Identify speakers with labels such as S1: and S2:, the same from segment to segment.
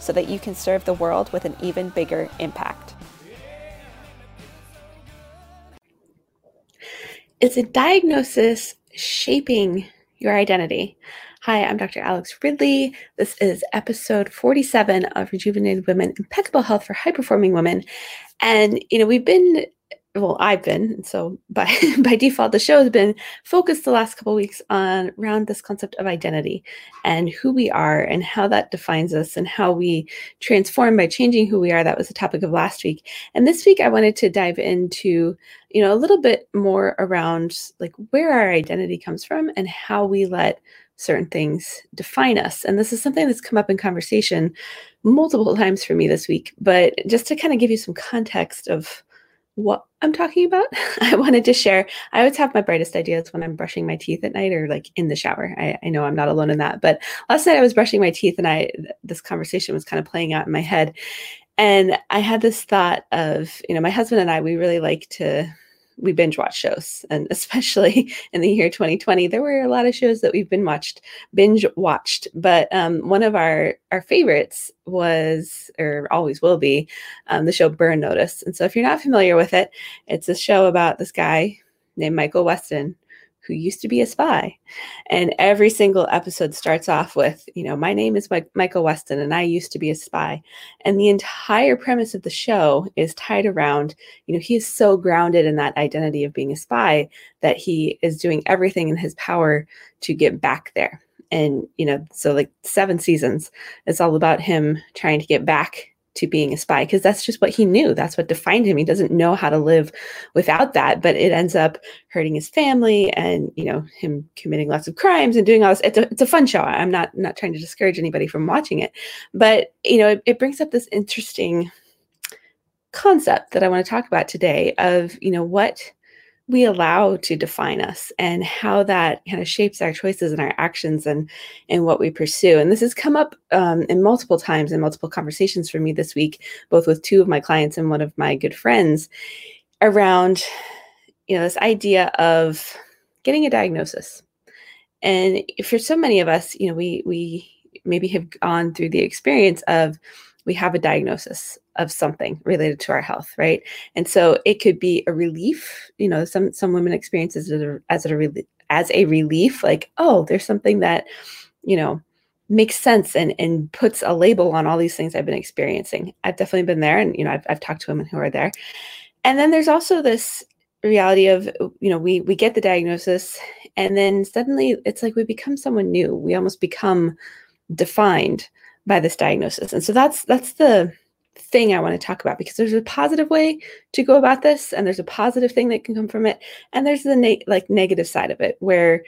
S1: so that you can serve the world with an even bigger impact. Is a diagnosis shaping your identity? Hi, I'm Dr. Alex Ridley. This is episode 47 of Rejuvenated Women Impeccable Health for High Performing Women. And, you know, we've been well i've been so by by default the show has been focused the last couple weeks on around this concept of identity and who we are and how that defines us and how we transform by changing who we are. That was the topic of last week. And this week i wanted to dive into you know a little bit more around like where our identity comes from and how we let certain things define us. And this is something that's come up in conversation multiple times for me this week but just to kind of give you some context of what I'm talking about, I wanted to share. I always have my brightest ideas when I'm brushing my teeth at night or like in the shower. I, I, know I'm not alone in that. But last night I was brushing my teeth and I this conversation was kind of playing out in my head. And I had this thought of, you know, my husband and I, we really like to we binge watch shows and especially in the year 2020 there were a lot of shows that we've been watched binge watched but um, one of our our favorites was or always will be um, the show burn notice and so if you're not familiar with it it's a show about this guy named michael weston who used to be a spy. And every single episode starts off with, you know, my name is Michael Weston and I used to be a spy. And the entire premise of the show is tied around, you know, he is so grounded in that identity of being a spy that he is doing everything in his power to get back there. And, you know, so like seven seasons, it's all about him trying to get back to being a spy because that's just what he knew. That's what defined him. He doesn't know how to live without that, but it ends up hurting his family and, you know, him committing lots of crimes and doing all this. It's a, it's a fun show. I'm not, not trying to discourage anybody from watching it, but, you know, it, it brings up this interesting concept that I want to talk about today of, you know, what we allow to define us and how that kind of shapes our choices and our actions and and what we pursue. And this has come up um, in multiple times in multiple conversations for me this week both with two of my clients and one of my good friends around you know this idea of getting a diagnosis. And for so many of us you know we we maybe have gone through the experience of we have a diagnosis of something related to our health right? And so it could be a relief you know some some women experience as a as a, as a relief like oh there's something that you know makes sense and and puts a label on all these things i've been experiencing. I've definitely been there and you know i've, I've talked to women who are there. And then there's also this reality of you know we we get the diagnosis and then suddenly it's like we become someone new. We almost become defined by this diagnosis. And so that's that's the thing I want to talk about because there's a positive way to go about this and there's a positive thing that can come from it. And there's the like negative side of it where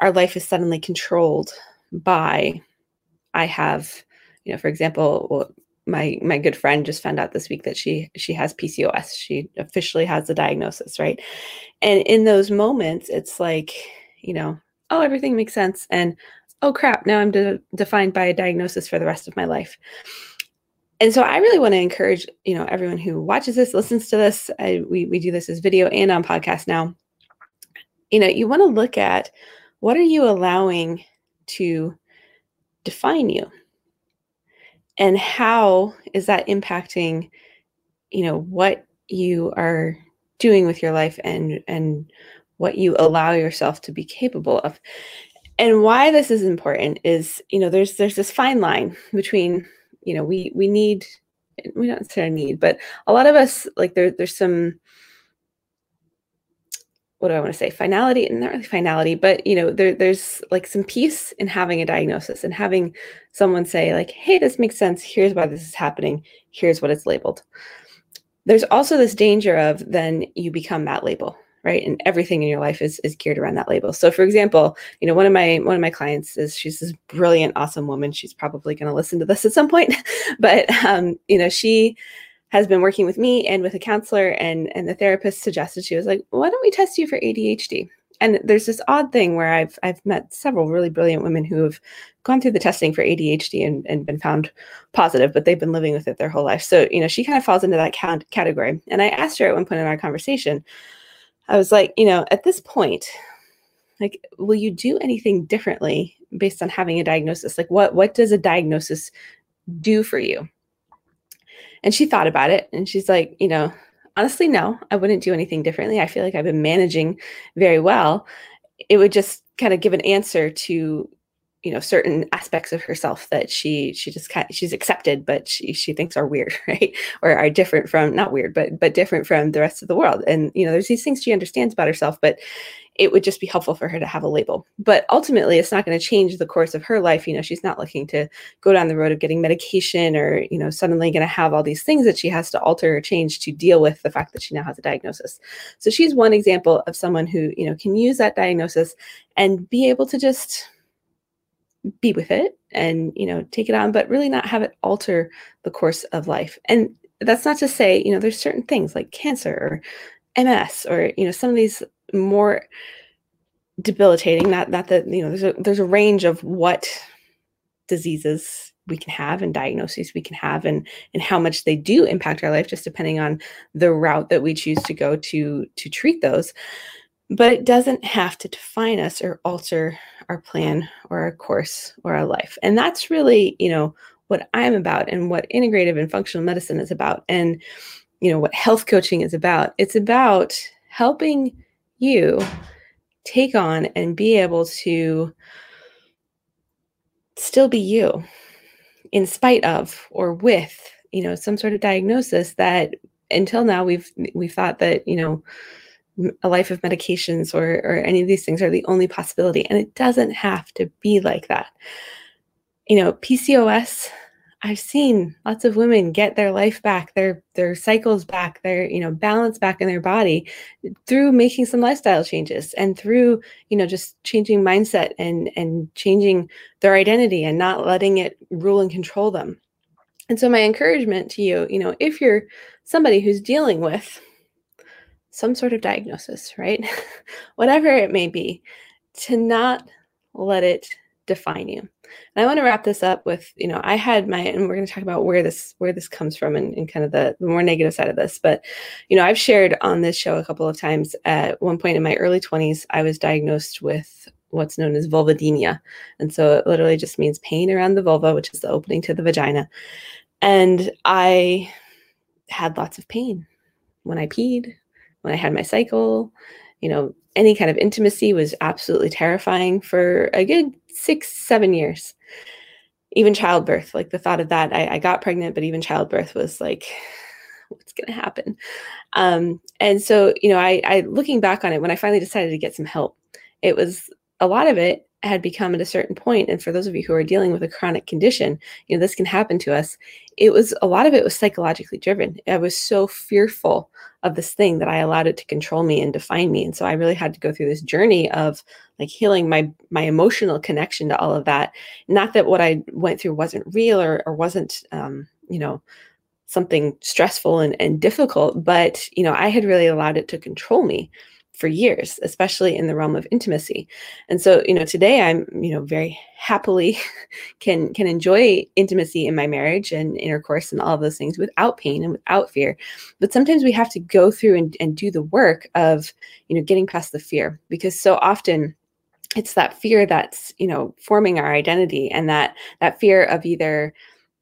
S1: our life is suddenly controlled by I have you know for example my my good friend just found out this week that she she has PCOS she officially has the diagnosis right? And in those moments it's like you know oh everything makes sense. And oh crap, now I'm de- defined by a diagnosis for the rest of my life. And so I really want to encourage, you know, everyone who watches this, listens to this, I, we, we do this as video and on podcast now. You know, you want to look at what are you allowing to define you? And how is that impacting, you know, what you are doing with your life and and what you allow yourself to be capable of and why this is important is you know there's there's this fine line between you know we we need we don't necessarily need but a lot of us like there there's some what do I want to say? Finality, and not really finality, but you know, there, there's like some peace in having a diagnosis and having someone say, like, hey, this makes sense. Here's why this is happening. Here's what it's labeled. There's also this danger of then you become that label, right? And everything in your life is is geared around that label. So for example, you know, one of my one of my clients is she's this brilliant, awesome woman. She's probably going to listen to this at some point, but um, you know, she has been working with me and with a counselor and and the therapist suggested she was like, why don't we test you for ADHD? And there's this odd thing where I've I've met several really brilliant women who have gone through the testing for ADHD and, and been found positive, but they've been living with it their whole life. So, you know, she kind of falls into that count category. And I asked her at one point in our conversation, I was like, you know, at this point, like, will you do anything differently based on having a diagnosis? Like, what what does a diagnosis do for you? And she thought about it and she's like, you know, honestly, no, I wouldn't do anything differently. I feel like I've been managing very well. It would just kind of give an answer to you know certain aspects of herself that she she just kind she's accepted but she she thinks are weird right? Or are different from not weird but but different from the rest of the world. And you know there's these things she understands about herself but it would just be helpful for her to have a label. But ultimately it's not going to change the course of her life. You know she's not looking to go down the road of getting medication or you know suddenly going to have all these things that she has to alter or change to deal with the fact that she now has a diagnosis. So she's one example of someone who you know can use that diagnosis and be able to just be with it and you know take it on but really not have it alter the course of life. And that's not to say you know there's certain things like cancer or ms or you know some of these more debilitating not not that you know there's a there's a range of what diseases we can have and diagnoses we can have and and how much they do impact our life just depending on the route that we choose to go to to treat those but it doesn't have to define us or alter our plan or our course or our life. And that's really, you know, what I'm about and what integrative and functional medicine is about and you know what health coaching is about. It's about helping you take on and be able to still be you in spite of or with, you know, some sort of diagnosis that until now we've we thought that, you know, a life of medications or or any of these things are the only possibility. And it doesn't have to be like that. You know pcos i've seen lots of women get their life back their their cycles back their you know balance back in their body through making some lifestyle changes and through you know just changing mindset and and changing their identity and not letting it rule and control them. And so my encouragement to you you know if you're somebody who's dealing with some sort of diagnosis, right? Whatever it may be, to not let it define you. And I want to wrap this up with, you know, I had my, and we're going to talk about where this where this comes from and, and kind of the, the more negative side of this. But, you know, I've shared on this show a couple of times. At one point in my early 20s, I was diagnosed with what's known as vulvodynia. And so it literally just means pain around the vulva, which is the opening to the vagina. And I had lots of pain when I peed, when I had my cycle. You know, any kind of intimacy was absolutely terrifying for a good six, seven years. Even childbirth, like the thought of that, I, I got pregnant, but even childbirth was like, what's going to happen? Um, and so, you know, I, I looking back on it, when I finally decided to get some help, it was a lot of it had become at a certain point and for those of you who are dealing with a chronic condition you know this can happen to us it was a lot of it was psychologically driven. I was so fearful of this thing that i allowed it to control me and define me and so i really had to go through this journey of like healing my my emotional connection to all of that. Not that what i went through wasn't real or, or wasn't um, you know something stressful and, and difficult but you know i had really allowed it to control me for years, especially in the realm of intimacy. And so, you know, today I'm, you know, very happily can can enjoy intimacy in my marriage and intercourse and all of those things without pain and without fear. But sometimes we have to go through and, and do the work of, you know, getting past the fear because so often it's that fear that's, you know, forming our identity and that that fear of either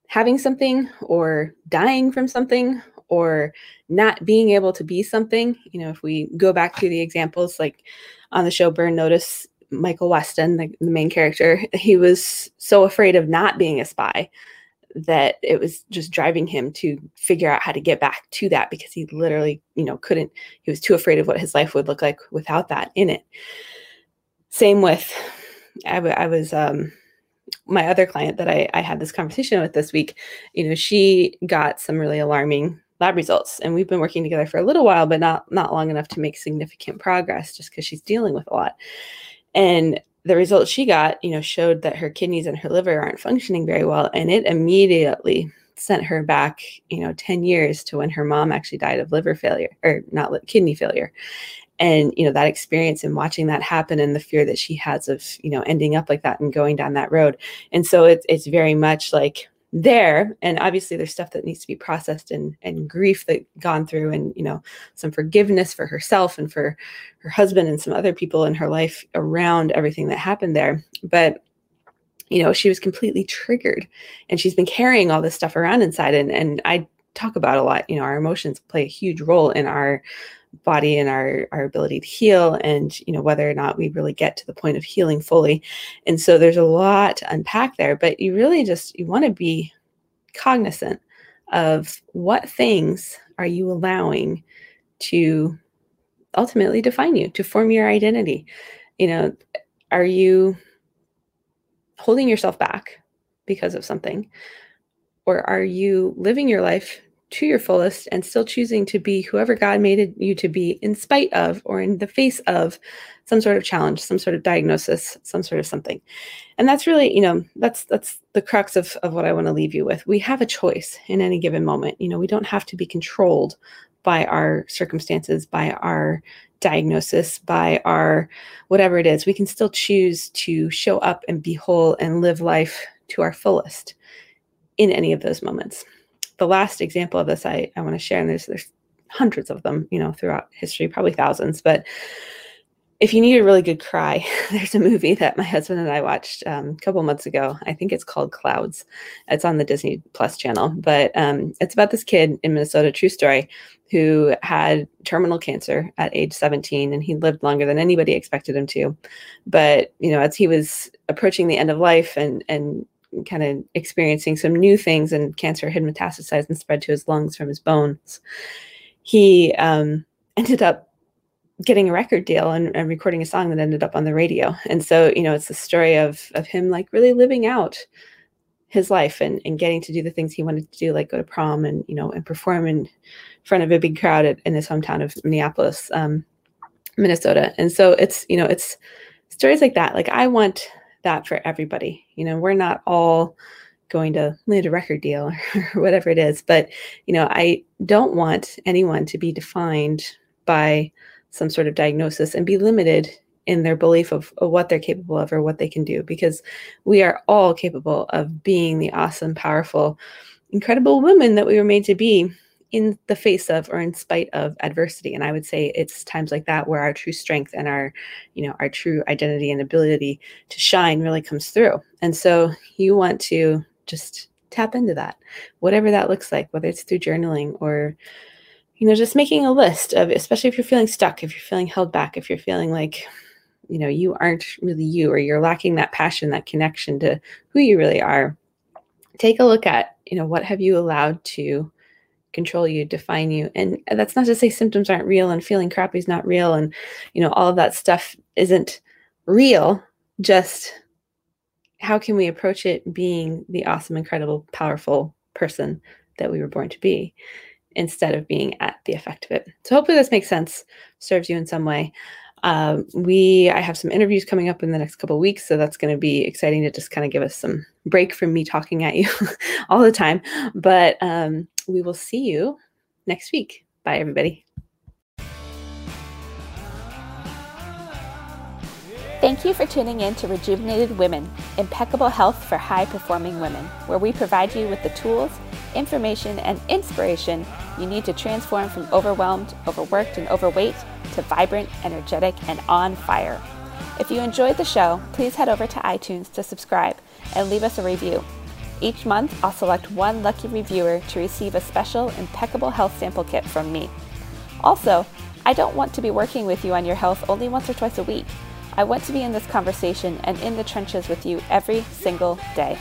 S1: having something or dying from something or not being able to be something. You know, if we go back to the examples like on the show Burn Notice, Michael Weston, the, the main character, he was so afraid of not being a spy that it was just driving him to figure out how to get back to that because he literally, you know, couldn't, he was too afraid of what his life would look like without that in it. Same with, I, w- I was, um, my other client that I, I had this conversation with this week, you know, she got some really alarming lab results. And we've been working together for a little while but not not long enough to make significant progress just because she's dealing with a lot. And the results she got you know showed that her kidneys and her liver aren't functioning very well. And it immediately sent her back you know 10 years to when her mom actually died of liver failure or not kidney failure. And you know that experience and watching that happen and the fear that she has of you know ending up like that and going down that road. And so it's it's very much like there and obviously there's stuff that needs to be processed and and grief that gone through and you know some forgiveness for herself and for her husband and some other people in her life around everything that happened there. But you know she was completely triggered and she's been carrying all this stuff around inside and and I talk about a lot you know our emotions play a huge role in our body and our our ability to heal and you know whether or not we really get to the point of healing fully. And so there's a lot to unpack there but you really just you want to be cognizant of what things are you allowing to ultimately define you to form your identity. You know are you holding yourself back because of something? Or are you living your life to your fullest and still choosing to be whoever God made you to be in spite of or in the face of some sort of challenge, some sort of diagnosis, some sort of something. And that's really, you know, that's that's the crux of, of what I want to leave you with. We have a choice in any given moment. You know, we don't have to be controlled by our circumstances, by our diagnosis, by our whatever it is. We can still choose to show up and be whole and live life to our fullest in any of those moments the last example of this I, I want to share, and there's there's hundreds of them, you know, throughout history, probably thousands, but if you need a really good cry, there's a movie that my husband and I watched um, a couple months ago. I think it's called Clouds. It's on the Disney Plus channel, but um, it's about this kid in Minnesota, true story, who had terminal cancer at age 17, and he lived longer than anybody expected him to. But you know, as he was approaching the end of life and and kind of experiencing some new things, and cancer had metastasized and spread to his lungs from his bones. He um, ended up getting a record deal and, and, recording a song that ended up on the radio. And so, you know, it's the story of of him like really living out his life and, and getting to do the things he wanted to do, like go to prom and you know and perform in front of a big crowd at, in his hometown of Minneapolis, um, Minnesota. And so it's you know it's stories like that. Like I want that for everybody. You know, we're not all going to land a record deal or whatever it is, but you know, I don't want anyone to be defined by some sort of diagnosis and be limited in their belief of, of, what they're capable of or what they can do because we are all capable of being the awesome powerful incredible women that we were made to be in the face of or in spite of adversity. And i would say it's times like that where our true strength and our you know our true identity and ability to shine really comes through. And so you want to just tap into that whatever that looks like whether it's through journaling or you know just making a list of especially if you're feeling stuck if you're feeling held back if you're feeling like you know you aren't really you or you're lacking that passion that connection to who you really are take a look at you know what have you allowed to control you, define you. And that's not to say symptoms aren't real and feeling crappy is not real and you know all of that stuff isn't real. Just how can we approach it being the awesome, incredible, powerful person that we were born to be instead of being at the effect of it. So hopefully this makes sense, serves you in some way. Um, we I have some interviews coming up in the next couple weeks, so that's going to be exciting to just kind of give us some break from me talking at you all the time. But um, we will see you next week. Bye, everybody.
S2: Thank you for tuning in to Rejuvenated Women Impeccable Health for High Performing Women, where we provide you with the tools, information, and inspiration you need to transform from overwhelmed, overworked, and overweight to vibrant, energetic, and on fire. If you enjoyed the show, please head over to iTunes to subscribe and leave us a review. Each month, I'll select one lucky reviewer to receive a special Impeccable Health Sample Kit from me. Also, I don't want to be working with you on your health only once or twice a week. I want to be in this conversation and in the trenches with you every single day.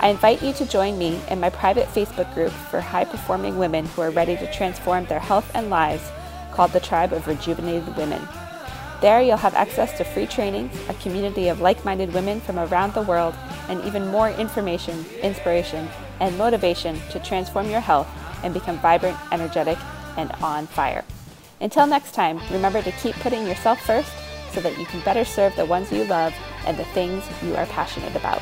S2: I invite you to join me in my private Facebook group for high performing women who are ready to transform their health and lives called the Tribe of Rejuvenated Women. There, you'll have access to free trainings, a community of like minded women from around the world, and even more information, inspiration, and motivation to transform your health and become vibrant, energetic, and on fire. Until next time, remember to keep putting yourself first so that you can better serve the ones you love and the things you are passionate about.